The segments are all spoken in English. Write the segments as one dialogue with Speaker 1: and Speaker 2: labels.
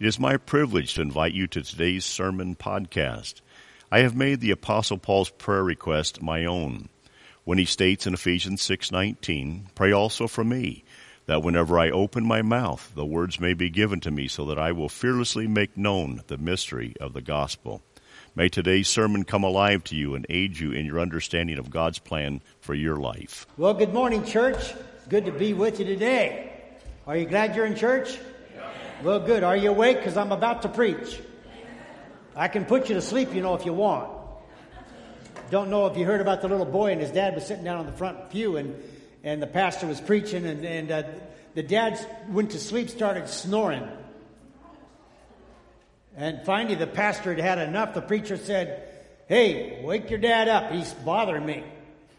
Speaker 1: It is my privilege to invite you to today's sermon podcast. I have made the apostle Paul's prayer request my own when he states in Ephesians 6:19, "Pray also for me, that whenever I open my mouth, the words may be given to me so that I will fearlessly make known the mystery of the gospel." May today's sermon come alive to you and aid you in your understanding of God's plan for your life.
Speaker 2: Well, good morning, church. Good to be with you today. Are you glad you're in church? Well, good. Are you awake? Because I'm about to preach. I can put you to sleep, you know, if you want. Don't know if you heard about the little boy and his dad was sitting down on the front pew and, and the pastor was preaching and, and uh, the dad went to sleep, started snoring. And finally, the pastor had had enough. The preacher said, Hey, wake your dad up. He's bothering me.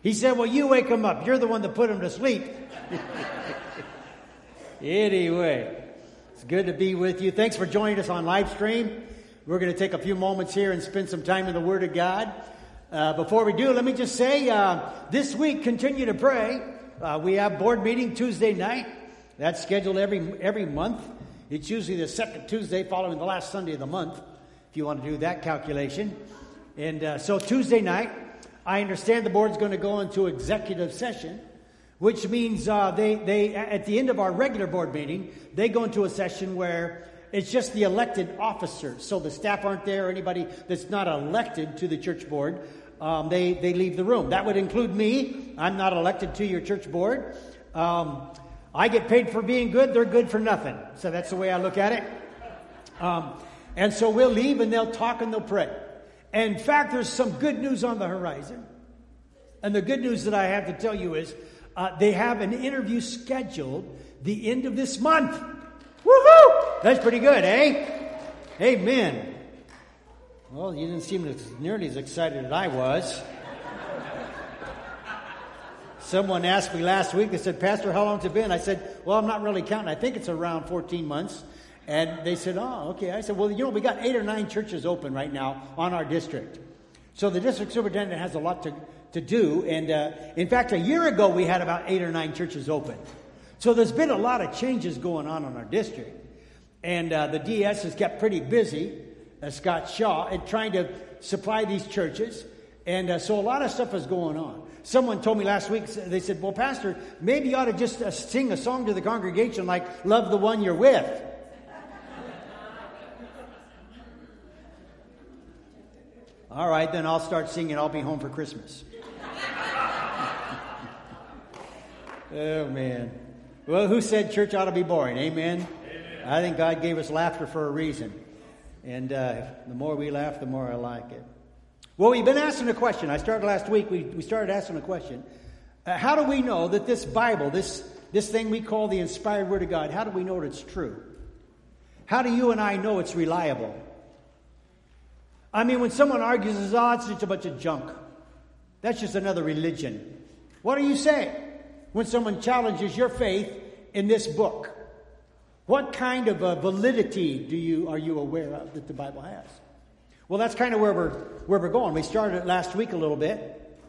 Speaker 2: He said, Well, you wake him up. You're the one that put him to sleep. anyway, good to be with you. Thanks for joining us on live stream. We're going to take a few moments here and spend some time in the Word of God. Uh, before we do, let me just say uh, this week, continue to pray. Uh, we have board meeting Tuesday night. That's scheduled every every month. It's usually the second Tuesday following the last Sunday of the month, if you want to do that calculation. And uh, so Tuesday night, I understand the board's going to go into executive session, which means uh, they, they, at the end of our regular board meeting, they go into a session where it's just the elected officers. So the staff aren't there, anybody that's not elected to the church board, um, they, they leave the room. That would include me. I'm not elected to your church board. Um, I get paid for being good, they're good for nothing. So that's the way I look at it. Um, and so we'll leave and they'll talk and they'll pray. And in fact, there's some good news on the horizon. And the good news that I have to tell you is uh, they have an interview scheduled the end of this month. Woohoo! That's pretty good, eh? Amen. Well, you didn't seem as nearly as excited as I was. Someone asked me last week, they said, Pastor, how long's it been? I said, Well, I'm not really counting. I think it's around 14 months. And they said, Oh, okay. I said, Well, you know, we got eight or nine churches open right now on our district. So the district superintendent has a lot to, to do. And uh, in fact, a year ago, we had about eight or nine churches open. So there's been a lot of changes going on in our district. And uh, the DS has kept pretty busy, uh, Scott Shaw, at trying to supply these churches. And uh, so a lot of stuff is going on. Someone told me last week, they said, Well, Pastor, maybe you ought to just uh, sing a song to the congregation like Love the One You're With. All right, then I'll start singing I'll Be Home for Christmas. Oh, man. Well, who said church ought to be boring? Amen? Amen. I think God gave us laughter for a reason. And uh, the more we laugh, the more I like it. Well, we've been asking a question. I started last week, we, we started asking a question. Uh, how do we know that this Bible, this, this thing we call the inspired Word of God, how do we know that it's true? How do you and I know it's reliable? I mean, when someone argues, oh, it's just a bunch of junk. That's just another religion. What do you say when someone challenges your faith in this book? What kind of a validity do you, are you aware of that the Bible has? Well, that's kind of where we're, where we're going. We started it last week a little bit.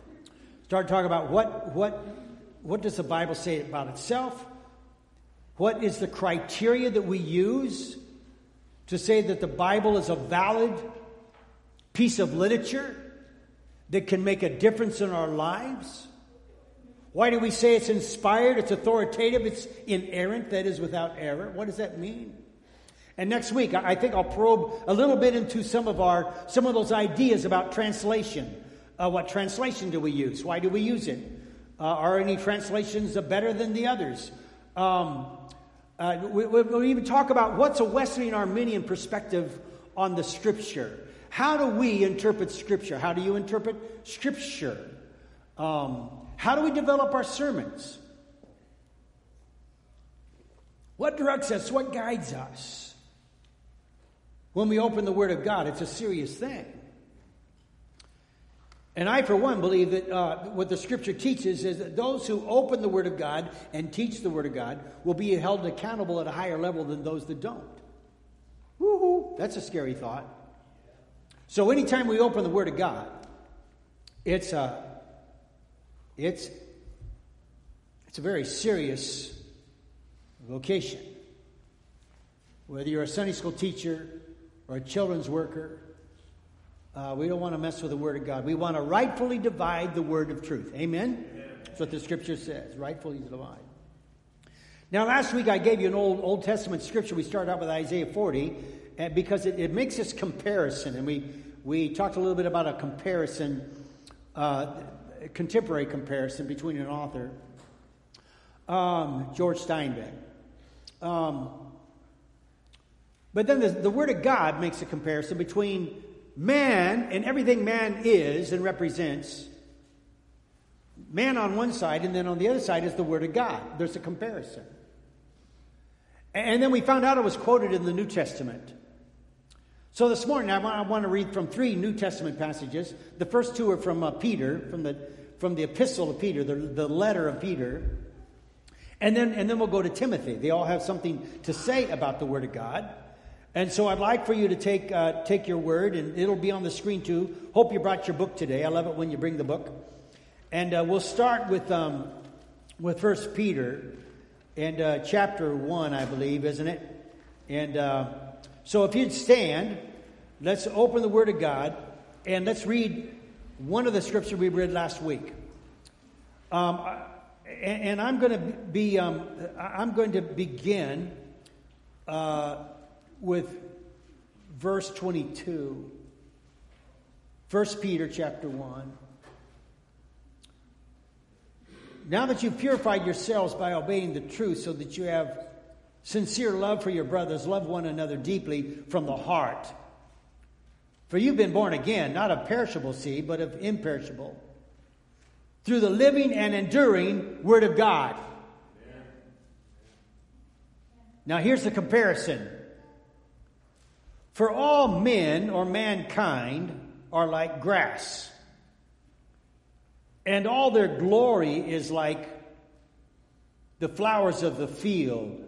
Speaker 2: Started talking about what, what, what does the Bible say about itself? What is the criteria that we use to say that the Bible is a valid piece of literature that can make a difference in our lives? Why do we say it's inspired, it's authoritative, it's inerrant, that is without error? What does that mean? And next week, I think I'll probe a little bit into some of our some of those ideas about translation. Uh, what translation do we use? Why do we use it? Uh, are any translations better than the others? Um, uh, we, will even talk about what's a Wesleyan Arminian perspective on the Scripture. How do we interpret Scripture? How do you interpret Scripture? Um, how do we develop our sermons? What directs us? What guides us? when we open the Word of God. It's a serious thing. And I, for one, believe that uh, what the Scripture teaches is that those who open the Word of God and teach the Word of God will be held accountable at a higher level than those that don't. Woohoo! That's a scary thought. So anytime we open the Word of God, it's a, uh, it's, it's a very serious vocation. Whether you're a Sunday school teacher or a children's worker, uh, we don't want to mess with the Word of God. We want to rightfully divide the Word of truth. Amen? Amen? That's what the Scripture says. Rightfully divide. Now, last week I gave you an Old, Old Testament scripture. We started out with Isaiah 40 because it, it makes this comparison. And we, we talked a little bit about a comparison, uh, contemporary comparison between an author, um, George Steinbeck. Um, but then the, the Word of God makes a comparison between man and everything man is and represents. Man on one side, and then on the other side is the Word of God. There's a comparison. And then we found out it was quoted in the New Testament. So this morning, I want to read from three New Testament passages. The first two are from uh, Peter, from the, from the epistle of Peter, the, the letter of Peter. And then, and then we'll go to Timothy. They all have something to say about the Word of God. And so I'd like for you to take, uh, take your word, and it'll be on the screen too. Hope you brought your book today. I love it when you bring the book. And uh, we'll start with, um, with First Peter and uh, chapter 1, I believe, isn't it? And uh, so if you'd stand, let's open the Word of God and let's read one of the scriptures we read last week. Um, and, and, I'm going to be, um, I'm going to begin uh, with verse 22. 1 Peter chapter 1. Now that you've purified yourselves by obeying the truth, so that you have sincere love for your brothers, love one another deeply from the heart. For you've been born again, not of perishable seed, but of imperishable, through the living and enduring Word of God. Now, here's the comparison. For all men or mankind are like grass and all their glory is like the flowers of the field.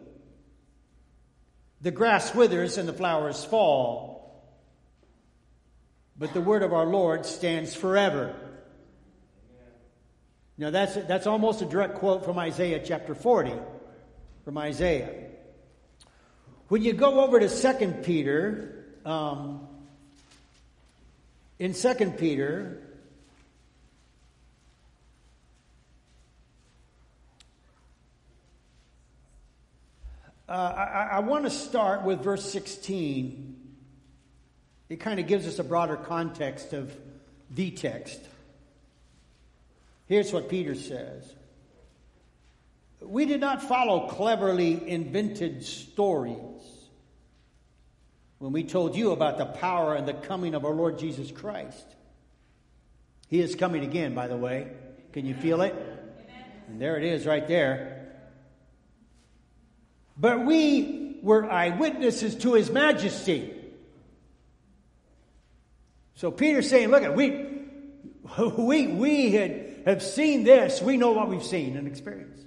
Speaker 2: The grass withers and the flowers fall, but the word of our Lord stands forever. Now, that's, that's almost a direct quote from Isaiah chapter 40, from Isaiah. When you go over to 2 Peter, um, in 2 Peter, Uh, I, I want to start with verse 16. It kind of gives us a broader context of the text. Here's what Peter says We did not follow cleverly invented stories when we told you about the power and the coming of our Lord Jesus Christ. He is coming again, by the way. Can you feel it? And there it is right there. But we were eyewitnesses to his majesty. So Peter's saying, look, at we, we, we had, have seen this. We know what we've seen and experienced.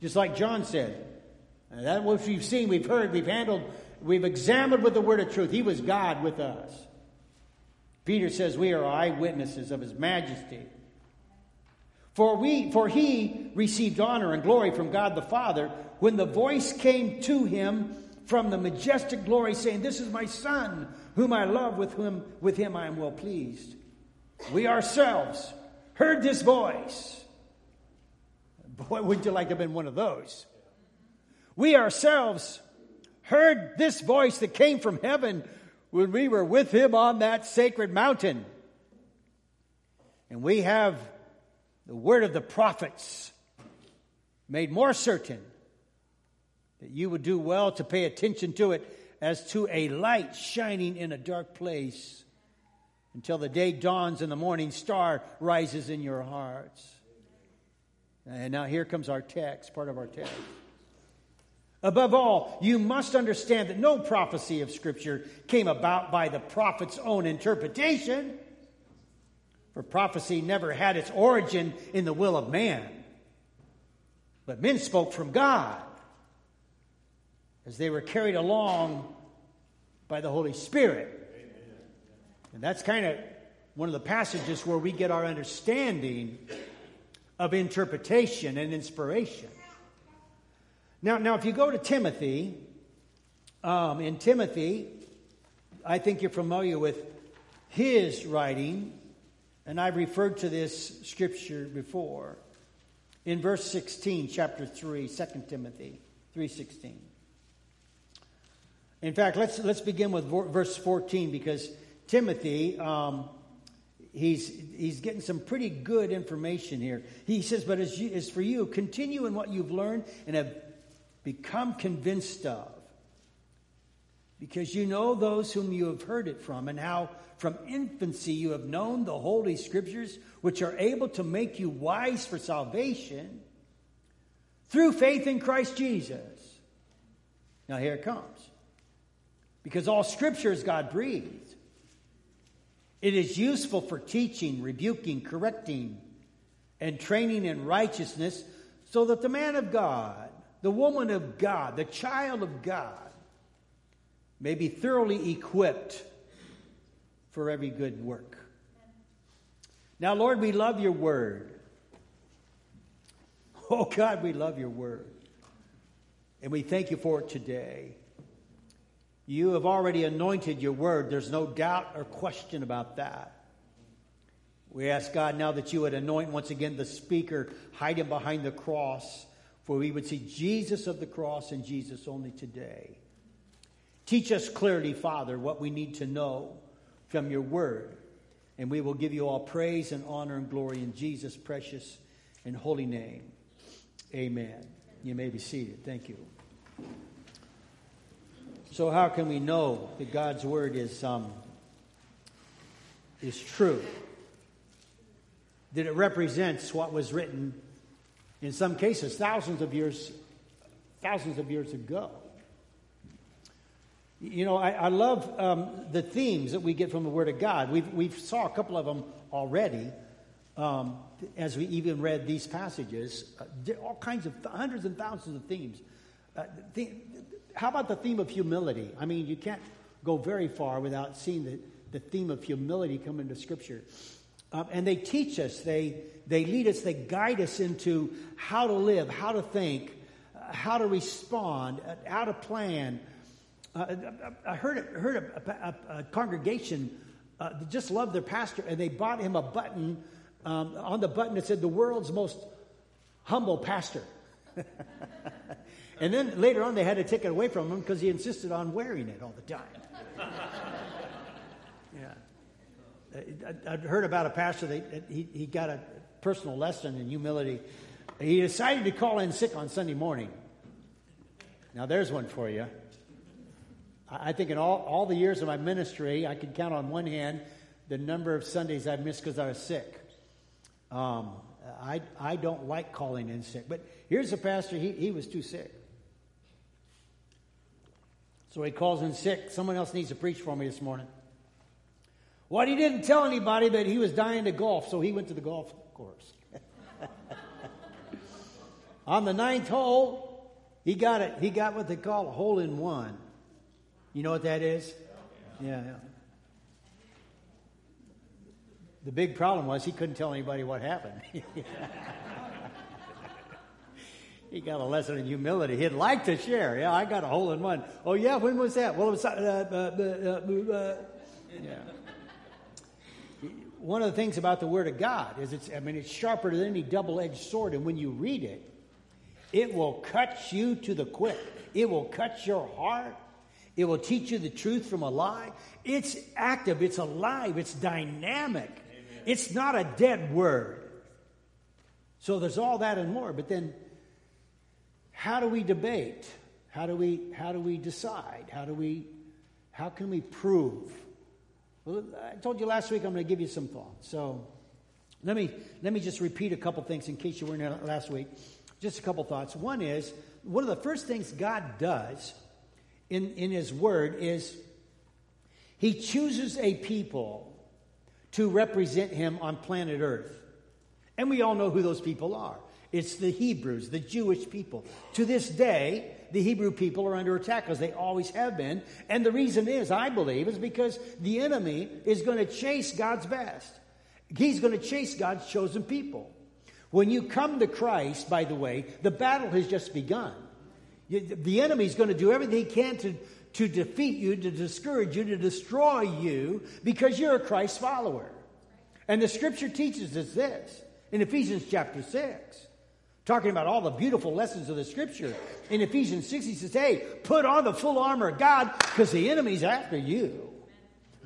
Speaker 2: Just like John said. That what we've seen, we've heard, we've handled, we've examined with the word of truth. He was God with us. Peter says we are eyewitnesses of his majesty. For we for he received honor and glory from God the Father when the voice came to him from the majestic glory saying, This is my son, whom I love, with whom with him I am well pleased. We ourselves heard this voice. Boy, wouldn't you like to have been one of those? We ourselves heard this voice that came from heaven when we were with him on that sacred mountain. And we have the word of the prophets made more certain that you would do well to pay attention to it as to a light shining in a dark place until the day dawns and the morning star rises in your hearts. And now here comes our text, part of our text. Above all, you must understand that no prophecy of Scripture came about by the prophet's own interpretation. For prophecy never had its origin in the will of man, but men spoke from God as they were carried along by the Holy Spirit. And that's kind of one of the passages where we get our understanding of interpretation and inspiration. Now, now if you go to Timothy, Um, in Timothy, I think you're familiar with his writing, and I've referred to this scripture before. In verse 16, chapter 3, 2 Timothy 3.16. In fact, let's, let's begin with verse 14 because Timothy, um, he's, he's getting some pretty good information here. He says, But as, you, as for you, continue in what you've learned and have become convinced of. Because you know those whom you have heard it from, and how from infancy you have known the Holy Scriptures, which are able to make you wise for salvation through faith in Christ Jesus. Now, here it comes. Because all Scripture is God breathed it is useful for teaching, rebuking, correcting, and training in righteousness so that the man of God, the woman of God, the child of God may be thoroughly equipped for every good work. Now, Lord, we love your word. Oh, God, we love your word. And we thank you for it today. You have already anointed your word. There's no doubt or question about that. We ask God now that you would anoint once again the speaker, hide him behind the cross, for we would see Jesus of the cross and Jesus only today. Teach us clearly, Father, what we need to know from your word, and we will give you all praise and honor and glory in Jesus' precious and holy name. Amen. You may be seated. Thank you. So, how can we know that God's word is, um, is true? That it represents what was written, in some cases, thousands of years, thousands of years ago. You know, I, I love um, the themes that we get from the Word of God. We've, we've saw a couple of them already um, as we even read these passages. Uh, all kinds of hundreds and thousands of themes. Uh, the, how about the theme of humility? I mean, you can't go very far without seeing the, the theme of humility come into Scripture. Um, and they teach us, they, they lead us, they guide us into how to live, how to think, uh, how to respond, uh, how to plan. Uh, I heard, heard a, a, a congregation uh, just loved their pastor, and they bought him a button. Um, on the button, it said, The world's most humble pastor. And then later on, they had to take it away from him because he insisted on wearing it all the time. yeah. I, would heard about a pastor that he, he got a personal lesson in humility. He decided to call in sick on Sunday morning. Now, there's one for you. I think in all, all the years of my ministry, I can count on one hand the number of Sundays I've missed because I was sick. Um, I, I don't like calling in sick. But here's a pastor, he, he was too sick. So he calls in sick. Someone else needs to preach for me this morning. Well, he didn't tell anybody that he was dying to golf, so he went to the golf course. On the ninth hole, he got it. He got what they call a hole in one. You know what that is? Yeah, yeah. The big problem was he couldn't tell anybody what happened. He got a lesson in humility. He'd like to share. Yeah, I got a hole in one. Oh, yeah, when was that? Well, it was. Uh, uh, uh, uh yeah. One of the things about the Word of God is it's, I mean, it's sharper than any double edged sword. And when you read it, it will cut you to the quick. It will cut your heart. It will teach you the truth from a lie. It's active, it's alive, it's dynamic. Amen. It's not a dead word. So there's all that and more. But then how do we debate? How do we, how do we decide? How, do we, how can we prove? Well, I told you last week I'm going to give you some thoughts. So let me, let me just repeat a couple things in case you weren't here last week. Just a couple thoughts. One is, one of the first things God does in, in His Word is He chooses a people to represent Him on planet Earth. And we all know who those people are. It's the Hebrews, the Jewish people. To this day, the Hebrew people are under attack as they always have been. And the reason is, I believe, is because the enemy is going to chase God's best. He's going to chase God's chosen people. When you come to Christ, by the way, the battle has just begun. The enemy is going to do everything he can to, to defeat you, to discourage you, to destroy you because you're a Christ follower. And the scripture teaches us this in Ephesians chapter 6, talking about all the beautiful lessons of the scripture. In Ephesians 6, he says, Hey, put on the full armor of God because the enemy's after you.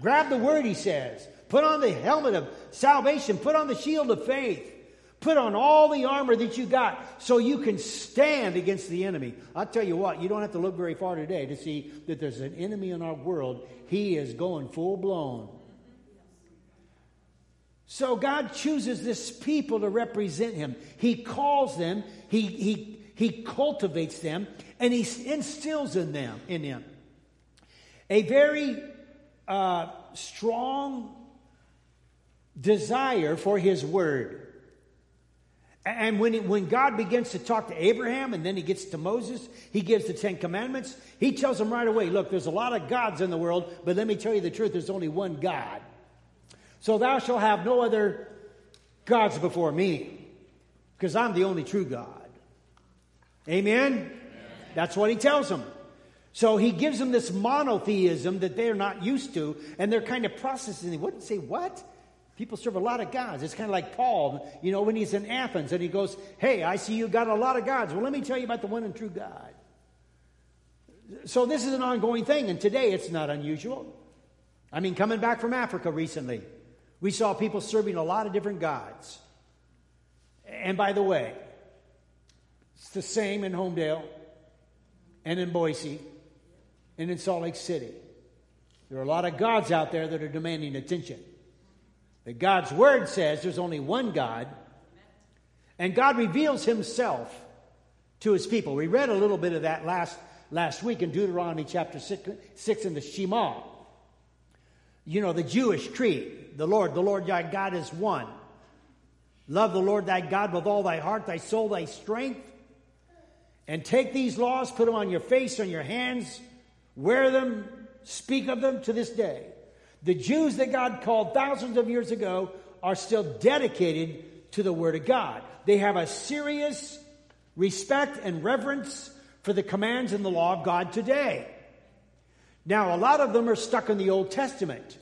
Speaker 2: Grab the word, he says. Put on the helmet of salvation. Put on the shield of faith. Put on all the armor that you got so you can stand against the enemy. I'll tell you what, you don't have to look very far today to see that there's an enemy in our world. He is going full blown. So God chooses this people to represent him. He calls them, he, he, he cultivates them, and he instills in them, in them, a very uh, strong desire for his word. And when, it, when God begins to talk to Abraham and then he gets to Moses, he gives the Ten Commandments. He tells them right away, look, there's a lot of gods in the world, but let me tell you the truth, there's only one God. So thou shalt have no other gods before me, because I'm the only true God. Amen? Amen? That's what he tells them. So he gives them this monotheism that they're not used to, and they're kind of processing. They wouldn't say what? People serve a lot of gods. It's kind of like Paul, you know, when he's in Athens and he goes, Hey, I see you got a lot of gods. Well, let me tell you about the one and true God. So this is an ongoing thing, and today it's not unusual. I mean, coming back from Africa recently, we saw people serving a lot of different gods. And by the way, it's the same in Homedale and in Boise and in Salt Lake City. There are a lot of gods out there that are demanding attention. That God's word says there's only one God, and God reveals himself to his people. We read a little bit of that last, last week in Deuteronomy chapter 6, 6 in the Shema. You know, the Jewish creed. The Lord, the Lord thy God is one. Love the Lord thy God with all thy heart, thy soul, thy strength. And take these laws, put them on your face, on your hands, wear them, speak of them to this day. The Jews that God called thousands of years ago are still dedicated to the Word of God. They have a serious respect and reverence for the commands and the law of God today. Now, a lot of them are stuck in the Old Testament.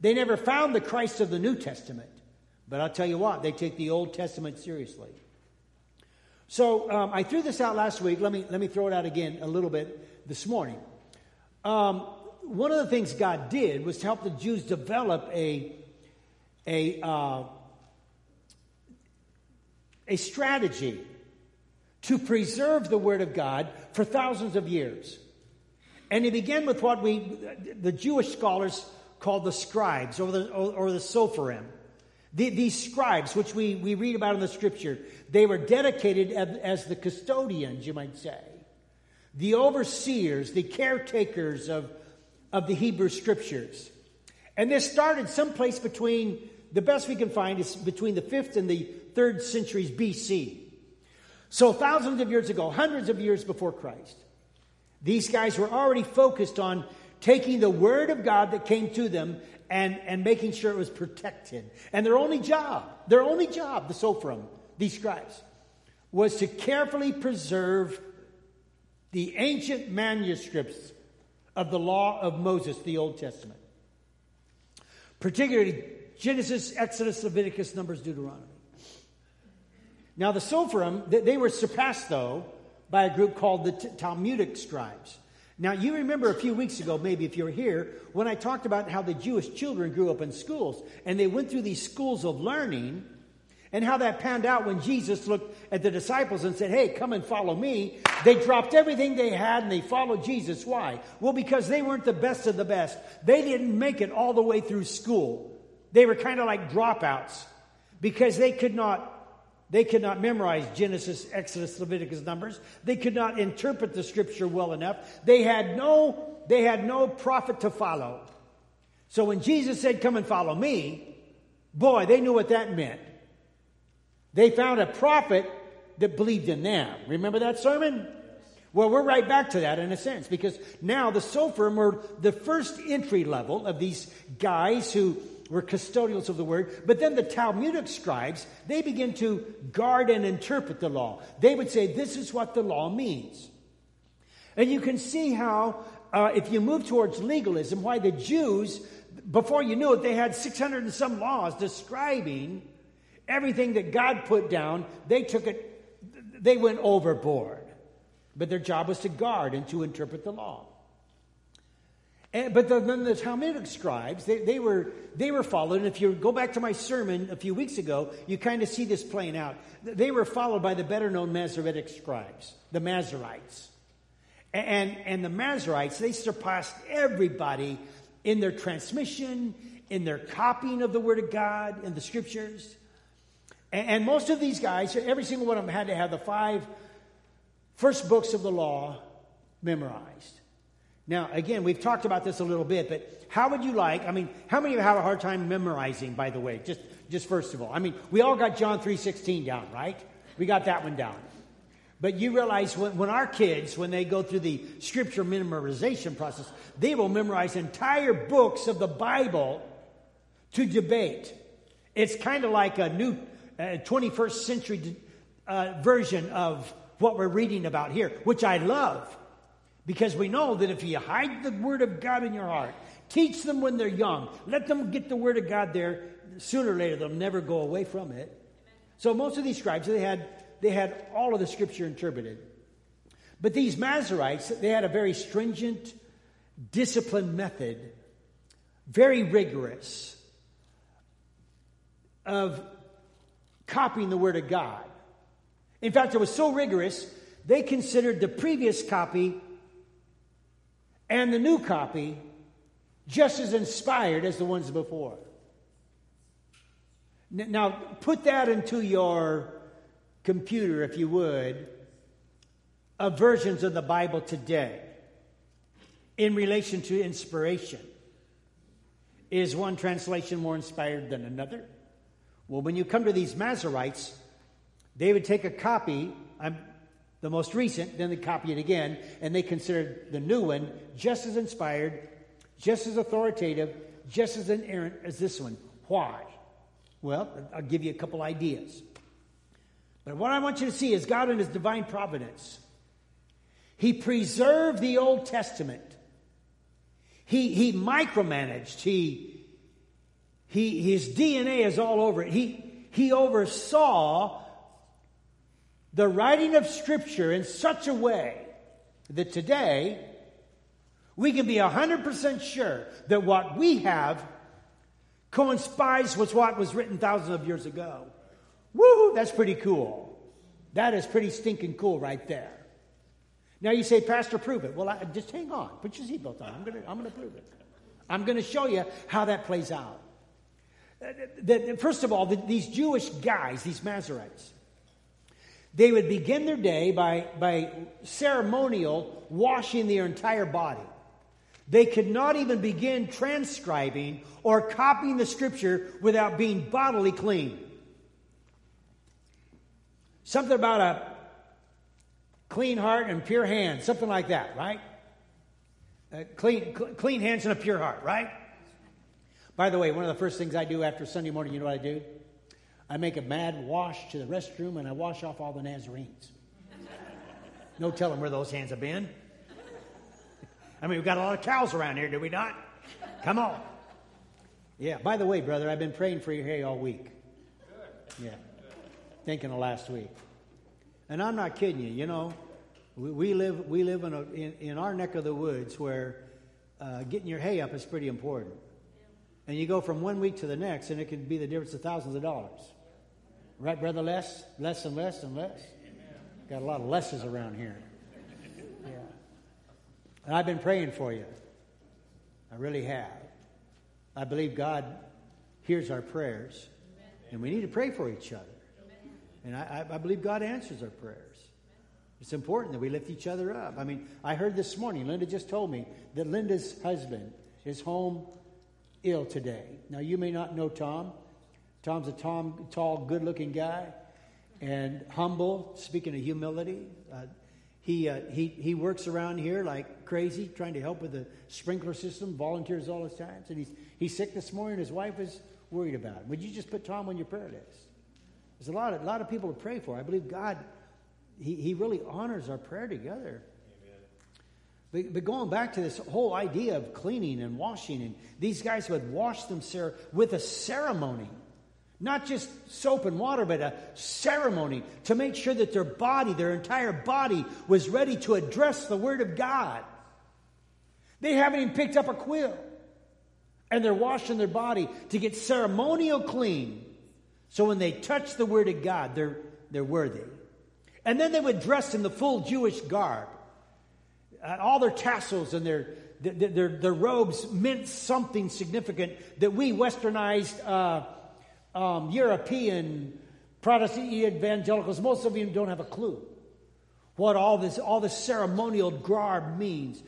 Speaker 2: They never found the Christ of the New Testament. But I'll tell you what, they take the Old Testament seriously. So um, I threw this out last week. Let me, let me throw it out again a little bit this morning. Um, one of the things God did was to help the Jews develop a, a, uh, a strategy to preserve the Word of God for thousands of years. And he began with what we, the Jewish scholars called the scribes or the, or, or the Sopherim. The, these scribes, which we, we read about in the scripture, they were dedicated as, as the custodians, you might say, the overseers, the caretakers of, of the Hebrew scriptures. And this started someplace between, the best we can find is between the 5th and the 3rd centuries BC. So thousands of years ago, hundreds of years before Christ, these guys were already focused on taking the word of God that came to them and, and making sure it was protected. And their only job, their only job, the Sopherim, these scribes, was to carefully preserve the ancient manuscripts of the law of Moses, the Old Testament. Particularly Genesis, Exodus, Leviticus, Numbers, Deuteronomy. Now, the Sopherim, they were surpassed, though, by a group called the Talmudic scribes. Now, you remember a few weeks ago, maybe if you were here, when I talked about how the Jewish children grew up in schools and they went through these schools of learning and how that panned out when Jesus looked at the disciples and said, Hey, come and follow me. They dropped everything they had and they followed Jesus. Why? Well, because they weren't the best of the best. They didn't make it all the way through school. They were kind of like dropouts because they could not they could not memorize Genesis, Exodus, Leviticus, Numbers. They could not interpret the scripture well enough. They had no, they had no prophet to follow. So when Jesus said, Come and follow me, boy, they knew what that meant. They found a prophet that believed in them. Remember that sermon? Well, we're right back to that in a sense because now the Sopherim were the first entry level of these guys who were custodials of the word. But then the Talmudic scribes, they begin to guard and interpret the law. They would say, this is what the law means. And you can see how uh, if you move towards legalism, why the Jews, before you knew it, they had 600 and some laws describing everything that God put down. They took it, they went overboard. But their job was to guard and to interpret the law. And, but the, then the Talmudic scribes, they, they, were, they were followed. And if you go back to my sermon a few weeks ago, you kind of see this playing out. They were followed by the better known Masoretic scribes, the Masoretes. And, and the Masoretes, they surpassed everybody in their transmission, in their copying of the Word of God, in the Scriptures. And, and most of these guys, every single one of them had to have the five first books of the law memorized. Now, again, we've talked about this a little bit, but how would you like, I mean, how many of you have a hard time memorizing, by the way? Just, just first of all. I mean, we all got John 3.16 down, right? We got that one down. But you realize when, when our kids, when they go through the scripture memorization process, they will memorize entire books of the Bible to debate. It's kind of like a new uh, 21st century uh, version of what we're reading about here, which I love. Because we know that if you hide the Word of God in your heart, teach them when they're young, let them get the Word of God there, sooner or later they'll never go away from it. So most of these scribes, they had, they had all of the Scripture interpreted. But these Masoretes, they had a very stringent, discipline method, very rigorous, of copying the Word of God. In fact, it was so rigorous, they considered the previous copy and the new copy just as inspired as the ones before. Now, put that into your computer, if you would, of versions of the Bible today in relation to inspiration. Is one translation more inspired than another? Well, when you come to these Masoretes, they would take a copy. I'm the most recent, then they copy it again, and they considered the new one just as inspired, just as authoritative, just as inerrant as this one. Why? Well, I'll give you a couple ideas. But what I want you to see is God in His divine providence. He preserved the Old Testament. He, he micromanaged. He, he, his DNA is all over it. He, he oversaw the writing of Scripture in such a way that today we can be 100% sure that what we have coincides with what was written thousands of years ago. Woo, that's pretty cool. That is pretty stinking cool right there. Now you say, Pastor, prove it. Well, I, just hang on. Put your seatbelt on. I'm going to I'm going to prove it. I'm going to show you how that plays out. Uh, first of all, these Jewish guys, these Masoretes, they would begin their day by, by ceremonial washing their entire body. They could not even begin transcribing or copying the scripture without being bodily clean. Something about a clean heart and pure hands, something like that, right? Uh, clean, cl- clean hands and a pure heart, right? By the way, one of the first things I do after Sunday morning, you know what I do? I make a mad wash to the restroom and I wash off all the Nazarenes. No telling where those hands have been. I mean, we've got a lot of cows around here, do we not? Come on. Yeah, by the way, brother, I've been praying for your hay all week. Yeah, thinking of last week. And I'm not kidding you, you know, we, we live, we live in, a, in, in, our neck of the woods where uh, getting your hay up is pretty important. And you go from one week to the next, and it can be the difference of thousands of dollars. Right, Brother Les? Less and less and less. Got a lot of lesses around here. Yeah. And I've been praying for you. I really have. I believe God hears our prayers, and we need to pray for each other. And I, I believe God answers our prayers. It's important that we lift each other up. I mean, I heard this morning, Linda just told me that Linda's husband is home ill today. Now, you may not know Tom. Tom's a Tom, tall, good looking guy and humble, speaking of humility. Uh, he, uh, he, he works around here like crazy, trying to help with the sprinkler system, volunteers all his time. And he's, he's sick this morning. His wife is worried about him. Would you just put Tom on your prayer list? There's a lot of, a lot of people to pray for. I believe God, he, he really honors our prayer together. But going back to this whole idea of cleaning and washing, and these guys would wash themselves with a ceremony. Not just soap and water, but a ceremony to make sure that their body, their entire body, was ready to address the Word of God. They haven't even picked up a quill. And they're washing their body to get ceremonial clean. So when they touch the Word of God, they're, they're worthy. And then they would dress in the full Jewish garb. Uh, all their tassels and their, their, their, their, robes meant something significant that we westernized. Uh, um, European Protestant evangelicals, most of you don't have a clue what all this, all this ceremonial garb means.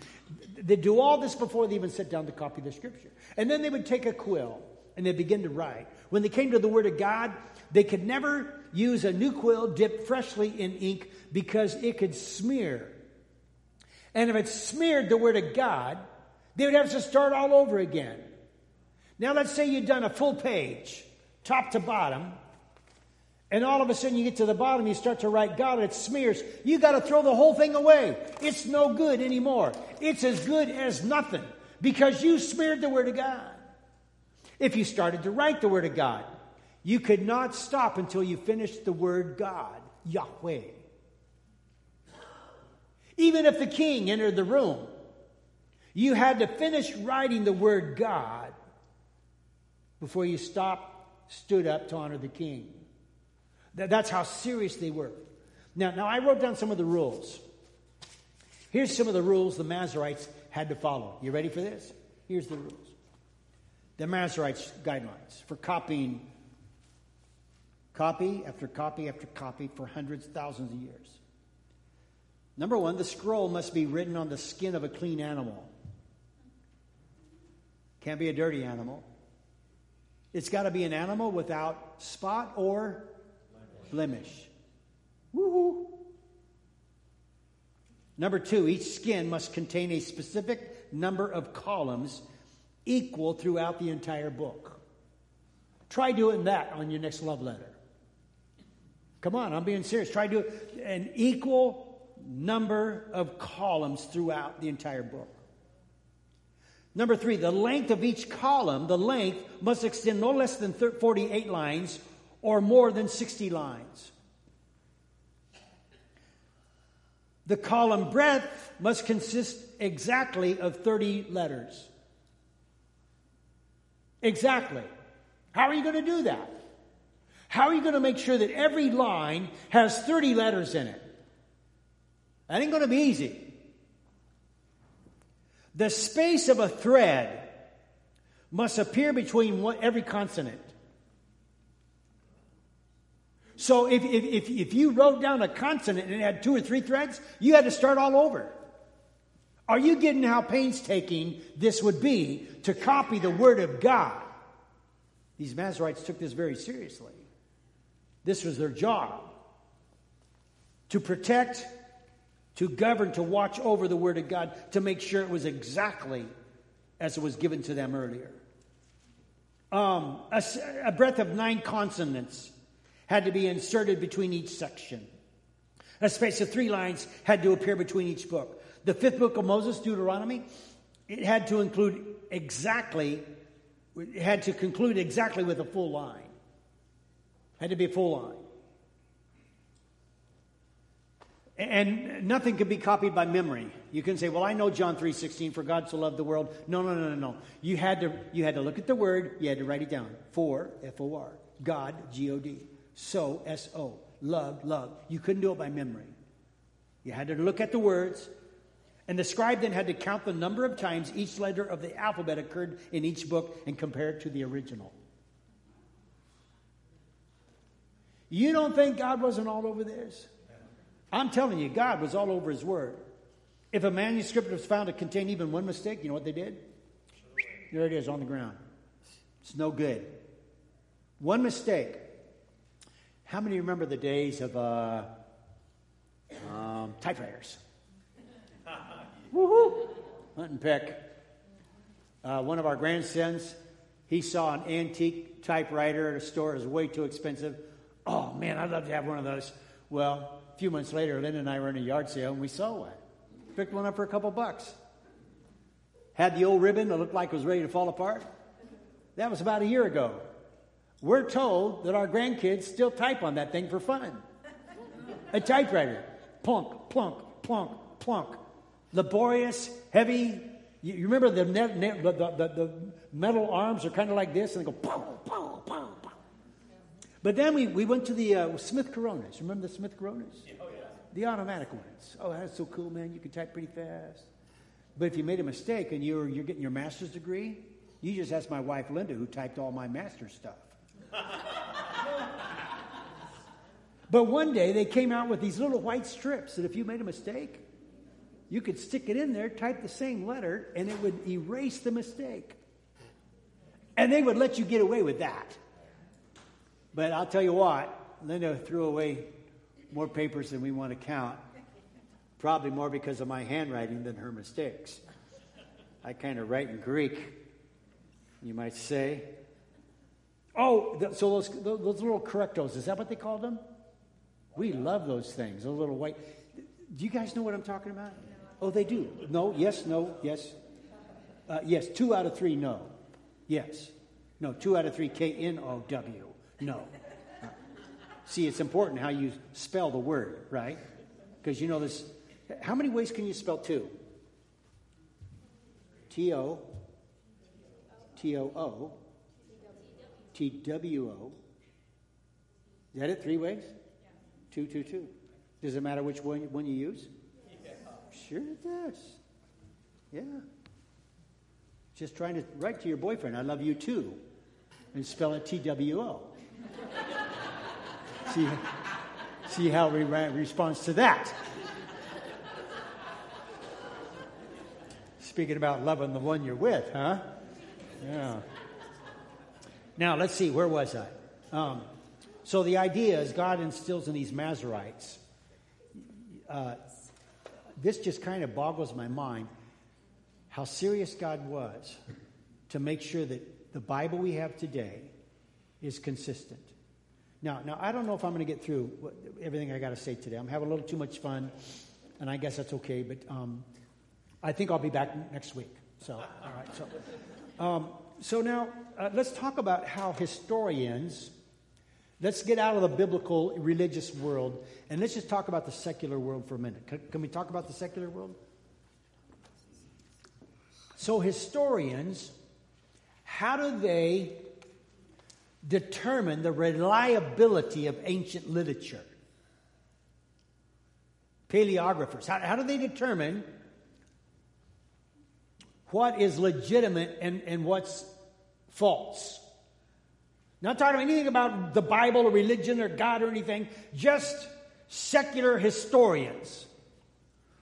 Speaker 2: They do all this before they even sit down to copy the scripture. And then they would take a quill and they begin to write. When they came to the Word of God, they could never use a new quill dipped freshly in ink because it could smear. And if it smeared the Word of God, they would have to start all over again. Now, let's say you'd done a full page top to bottom, and all of a sudden you get to the bottom, you start to write God, and it smears. You got to throw the whole thing away. It's no good anymore. It's as good as nothing because you smeared the Word of God. If you started to write the Word of God, you could not stop until you finished the word God, Yahweh. Even if the king entered the room, you had to finish writing the word God before you stopped stood up to honor the king. That's how serious they were. Now, now I wrote down some of the rules. Here's some of the rules the Masoretes had to follow. You ready for this? Here's the rules. The Masoretes guidelines for copying copy after copy after copy for hundreds, thousands of years. Number one, the scroll must be written on the skin of a clean animal. Can't be a dirty animal. It's got to be an animal without spot or blemish. Woohoo! Number two, each skin must contain a specific number of columns equal throughout the entire book. Try doing that on your next love letter. Come on, I'm being serious. Try do an equal number of columns throughout the entire book. Number three, the length of each column, the length must extend no less than 48 lines or more than 60 lines. The column breadth must consist exactly of 30 letters. Exactly. How are you going to do that? How are you going to make sure that every line has 30 letters in it? That ain't going to be easy. The space of a thread must appear between every consonant. So if, if, if, if, you wrote down a consonant and it had two or three threads, you had to start all over. Are you getting how painstaking this would be to copy the Word of God? These Masoretes took this very seriously. This was their job to protect to govern, to watch over the Word of God, to make sure it was exactly as it was given to them earlier. Um, a, a breadth of nine consonants had to be inserted between each section. A space of three lines had to appear between each book. The fifth book of Moses, Deuteronomy, it had to include exactly, it had to conclude exactly with a full line. Had to be a full line. And nothing can be copied by memory. You can say, "Well, I know John 3:16 for God so loved the world." No, no, no, no, no. You had to you had to look at the word, you had to write it down. For F O R. God G O D. So S O. Love, love. You couldn't do it by memory. You had to look at the words, and the scribe then had to count the number of times each letter of the alphabet occurred in each book and compare it to the original. You don't think God wasn't all over this? I'm telling you, God was all over His Word. If a manuscript was found to contain even one mistake, you know what they did? There it is on the ground. It's no good. One mistake. How many remember the days of uh, um, typewriters? Woohoo! Hunt and peck. Uh, one of our grandsons, he saw an antique typewriter at a store. It was way too expensive. Oh man, I'd love to have one of those. Well, few months later, Lynn and I were in a yard sale and we saw one. Picked one up for a couple bucks. Had the old ribbon that looked like it was ready to fall apart. That was about a year ago. We're told that our grandkids still type on that thing for fun. A typewriter. Plunk, plunk, plunk, plunk. Laborious, heavy. You, remember the, the, the, the, metal arms are kind of like this, and they go pow, pow. But then we, we went to the uh, Smith Coronas. Remember the Smith Coronas? Oh, yeah. The automatic ones. Oh, that's so cool, man. You can type pretty fast. But if you made a mistake and you're, you're getting your master's degree, you just ask my wife Linda, who typed all my master's stuff. but one day they came out with these little white strips that if you made a mistake, you could stick it in there, type the same letter, and it would erase the mistake. And they would let you get away with that. But I'll tell you what, Linda threw away more papers than we want to count. Probably more because of my handwriting than her mistakes. I kind of write in Greek, you might say. Oh, so those, those little correctos, is that what they call them? We love those things, those little white. Do you guys know what I'm talking about? Oh, they do. No, yes, no, yes. Uh, yes, two out of three, no. Yes. No, two out of three, K N O W. No. See, it's important how you spell the word, right? Because you know this. How many ways can you spell two? T O T O O T W O. Is that it? Three ways? Two, two, two. Does it matter which one, one you use? Sure it does. Yeah. Just trying to write to your boyfriend, I love you too, and spell it T W O. see, see how he responds to that. Speaking about loving the one you're with, huh? Yeah. Now, let's see, where was I? Um, so the idea is God instills in these Masoretes. Uh, this just kind of boggles my mind how serious God was to make sure that the Bible we have today is consistent. Now, now I don't know if I'm going to get through everything I got to say today. I'm having a little too much fun, and I guess that's okay. But um, I think I'll be back next week. So, all right. So, um, so now uh, let's talk about how historians, let's get out of the biblical religious world and let's just talk about the secular world for a minute. Can, can we talk about the secular world? So, historians, how do they determine the reliability of ancient literature? Paleographers, how, how do they determine what is legitimate and, and what's false. Not talking anything about the Bible or religion or God or anything, just secular historians.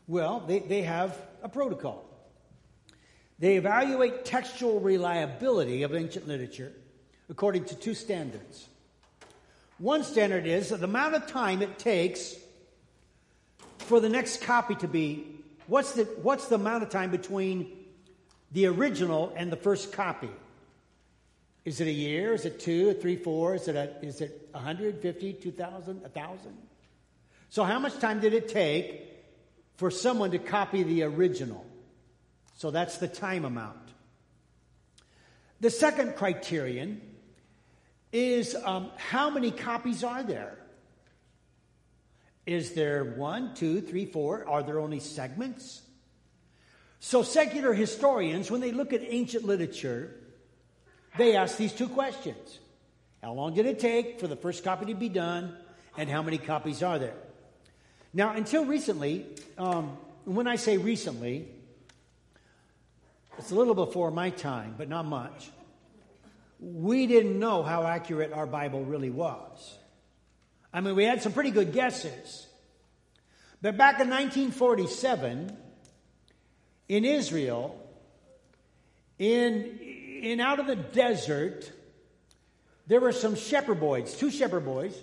Speaker 2: Well, they, they have a protocol. They evaluate textual reliability of ancient literature according to two standards. One standard is the amount of time it takes for the next copy to be what's the, what's the amount of time between the original and the first copy? Is it a year? Is it two, three, four? Is it, a, is it 150, 2,000, 1,000? So, how much time did it take for someone to copy the original? So, that's the time amount. The second criterion is um, how many copies are there? Is there one, two, three, four? Are there only segments? So, secular historians, when they look at ancient literature, they ask these two questions How long did it take for the first copy to be done, and how many copies are there? Now, until recently, um, when I say recently, it's a little before my time, but not much. We didn't know how accurate our Bible really was. I mean, we had some pretty good guesses. But back in 1947, in Israel, in, in out of the desert, there were some shepherd boys, two shepherd boys,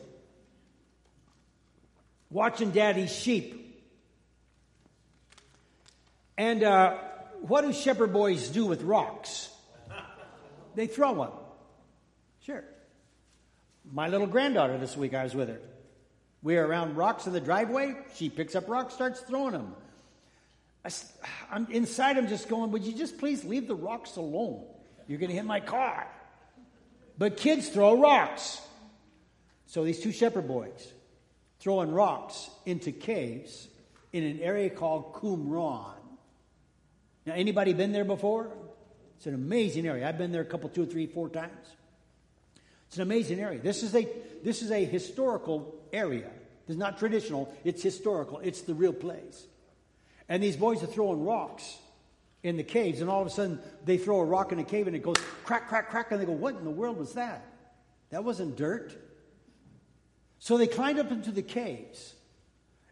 Speaker 2: watching daddy's sheep. And uh, what do shepherd boys do with rocks? They throw them. Sure. My little granddaughter this week, I was with her. We are around rocks in the driveway. She picks up rocks, starts throwing them. I, I'm inside, I'm just going, would you just please leave the rocks alone? You're going to hit my car. But kids throw rocks. So these two shepherd boys throwing rocks into caves in an area called Qumran. Now, anybody been there before? It's an amazing area. I've been there a couple, two, three, four times. It's an amazing area. This is a this is a historical area. It's not traditional. It's historical. It's the real place. And these boys are throwing rocks in the caves, and all of a sudden they throw a rock in a cave and it goes crack, crack, crack, and they go, What in the world was that? That wasn't dirt. So they climbed up into the caves.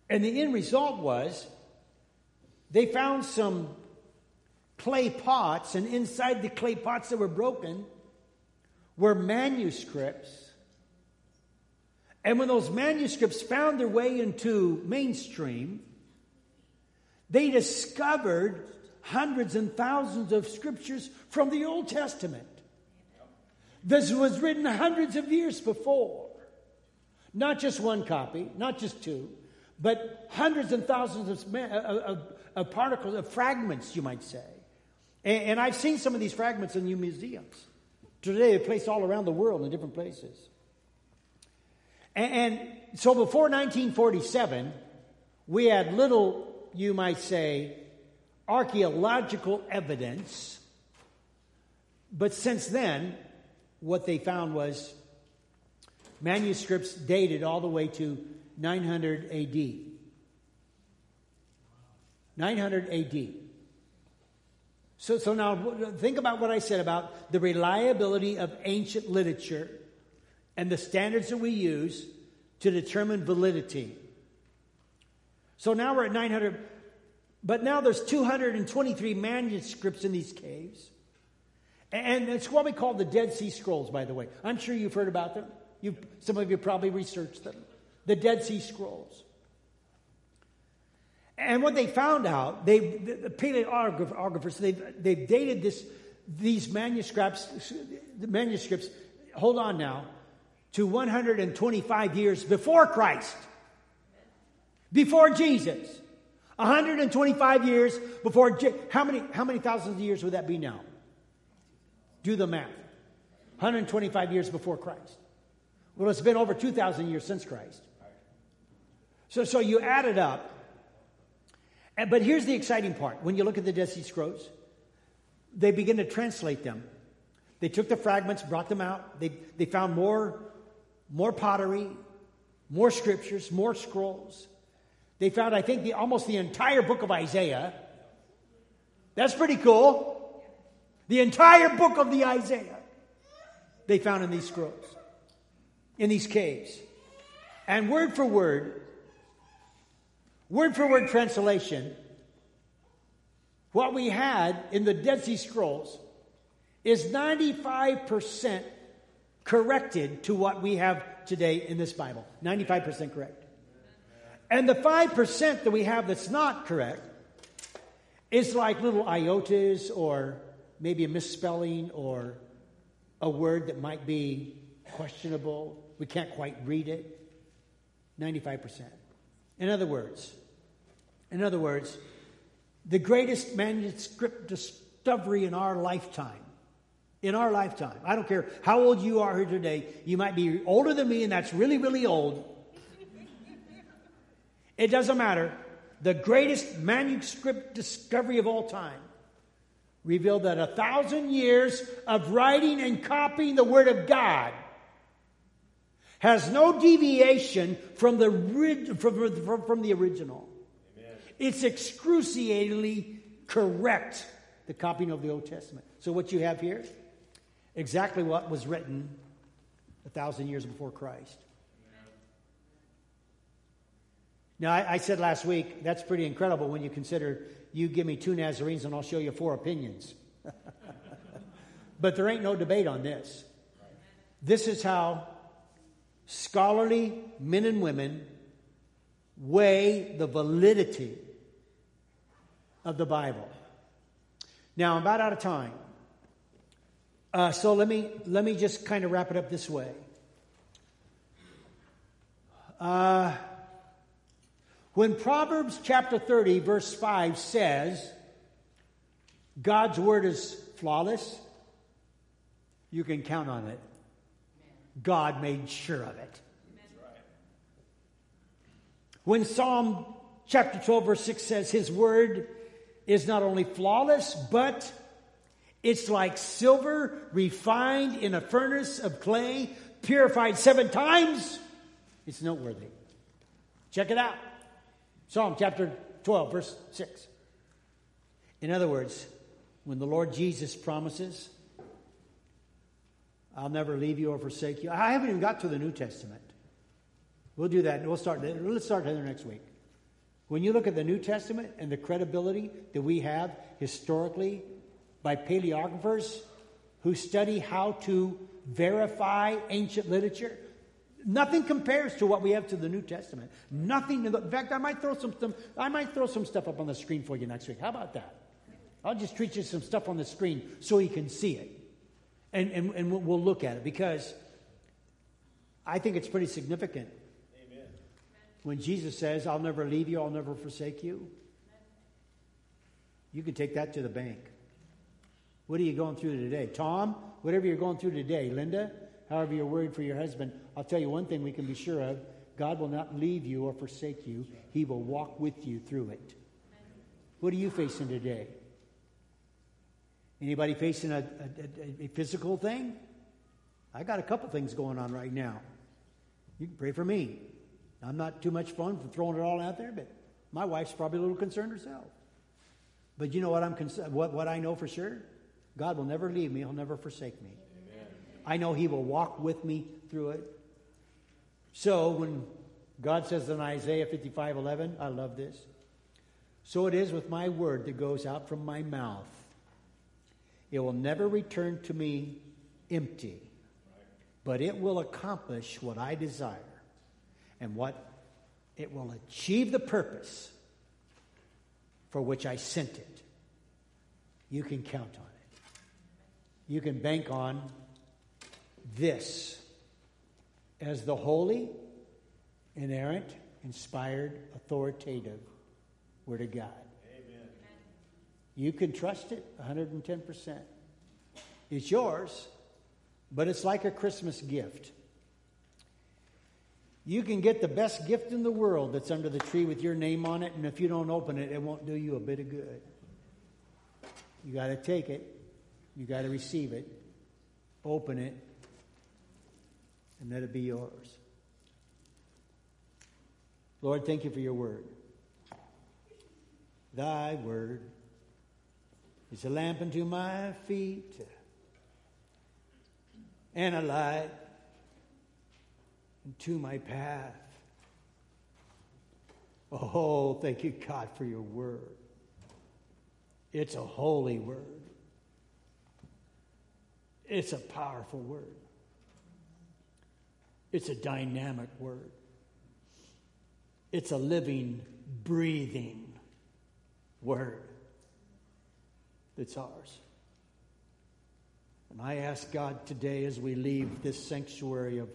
Speaker 2: And the end result was they found some clay pots, and inside the clay pots that were broken were manuscripts. And when those manuscripts found their way into mainstream, they discovered hundreds and thousands of scriptures from the Old Testament. This was written hundreds of years before. Not just one copy, not just two, but hundreds and thousands of, uh, uh, of, of particles, of fragments, you might say. And, and, I've seen some of these fragments in new museums. Today, they're placed all around the world in different places. And, and so before 1947, we had little you might say, archaeological evidence. But since then, what they found was manuscripts dated all the way to 900 AD. 900 AD. So, so now think about what I said about the reliability of ancient literature and the standards that we use to determine validity. So now we're at 900, but now there's 223 manuscripts in these caves. And it's what we call the Dead Sea Scrolls, by the way. I'm sure you've heard about them. You've, some of you probably researched them. The Dead Sea Scrolls. And what they found out, they, the paleographers, they've, they've dated this, these manuscripts, the manuscripts, hold on now, to 125 years before Christ before Jesus. 125 years before how many how many thousands of years would that be now? Do the math. 125 years before Christ. Well, it's been over 2,000 years since Christ. So, so you add it up. But here's the exciting part. When you look at the Dead Sea Scrolls, they begin to translate them. They took the fragments, brought them out. They, they found more, more pottery, more scriptures, more scrolls. They found, I think, the, almost the entire book of Isaiah. That's pretty cool. The entire book of the Isaiah they found in these scrolls, in these caves. And word for word, word for word translation, what we had in the Dead Sea Scrolls is 95% corrected to what we have today in this Bible. 95% correct. And the 5% that we have that's not correct is like little iotas or maybe a misspelling or a word that might be questionable. We can't quite read it. 95%. In other words, in other words, the greatest manuscript discovery in our lifetime. In our lifetime. I don't care how old you are here today. You might be older than me, and that's really, really old. It doesn't matter. The greatest manuscript discovery of all time revealed that a thousand years of writing and copying the Word of God has no deviation from the, from, from, the original. Amen. It's excruciatingly correct, the copying of the Old Testament. So, what you have here, exactly what was written a thousand years before Christ. Now, I, I, said last week, that's pretty incredible when you consider you give me two Nazarenes and I'll show you four opinions. but there ain't no debate on this. This is how scholarly men and women weigh the validity of the Bible. Now, I'm about out of time. Uh, so let me, let me just kind of wrap it up this way. Uh, When Proverbs chapter 30, verse 5 says, God's word is flawless, you can count on it. God made sure of it. When Psalm chapter 12, verse 6 says, His word is not only flawless, but it's like silver refined in a furnace of clay, purified seven times. It's noteworthy. Check it out. Psalm chapter 12, verse 6. In other words, when the Lord Jesus promises, I'll never leave you or forsake you. I haven't even got to the New Testament. We'll do that. We'll start. Let's start there next week. When you look at the New Testament and the credibility that we have historically by paleographers who study how to verify ancient literature, nothing compares to what we have to the New Testament. Nothing. In fact, I might throw some, some I might throw some stuff up on the screen for you next week. How about that? I'll just treat you some stuff on the screen so you can see it, and and, and we'll look at it because I think it's pretty significant Amen. when Jesus says, I'll never leave you, I'll never forsake you, you can take that to the bank. What are you going through today? Tom, whatever you're going through today, Linda, however you're worried for your husband, I'll tell you one thing we can be sure of God will not leave you or forsake you, He will walk with you through it. What are you facing today? Anybody facing a, a, a physical thing? I got a couple things going on right now. You can pray for me. I'm not too much fun for throwing it all out there, but my wife's probably a little concerned herself. But you know what I'm cons- what, what I know for sure? God will never leave me, He'll never forsake me. Amen. I know He will walk with me through it. So when God says in Isaiah 55 11, I love this. So it is with my word that goes out from my mouth. It will never return to me empty, but it will accomplish what I desire and what it will achieve the purpose for which I sent it. You can count on it. You can bank on this as the holy, inerrant, inspired, authoritative Word of God. You can trust it 110%. It's yours, but it's like a Christmas gift. You can get the best gift in the world that's under the tree with your name on it, and if you don't open it, it won't do you a bit of good. You got to take it, you got to receive it, open it, and let it be yours. Lord, thank you for your word. Thy word is a lamp unto my feet and a light unto my path. Oh, thank you, God, for your word. It's a holy word, it's a powerful word, it's a dynamic word, it's a living, breathing word that's ours. And I ask God today as we leave this sanctuary of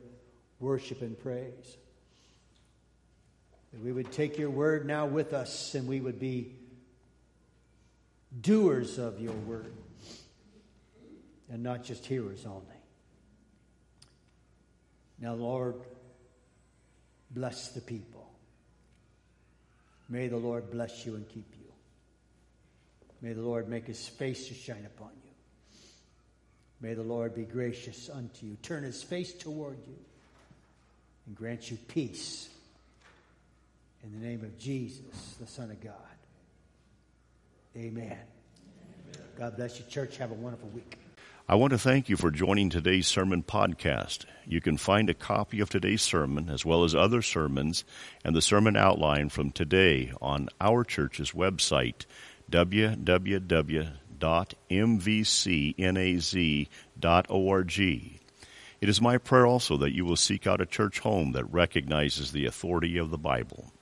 Speaker 2: worship and praise. That we would take your word now with us and we would be doers of your word and not just hearers only. Now, Lord, bless the people. May the Lord bless you and keep you. May the Lord make his face to shine upon you. May the Lord be gracious unto you, turn his face toward you and grant you peace. In the name of Jesus, the Son of God. Amen. Amen. God bless you, church. Have a wonderful week.
Speaker 1: I want to thank you for joining today's sermon podcast. You can find a copy of today's sermon, as well as other sermons, and the sermon outline from today on our church's website, www.mvcnaz.org. It is my prayer also that you will seek out a church home that recognizes the authority of the Bible.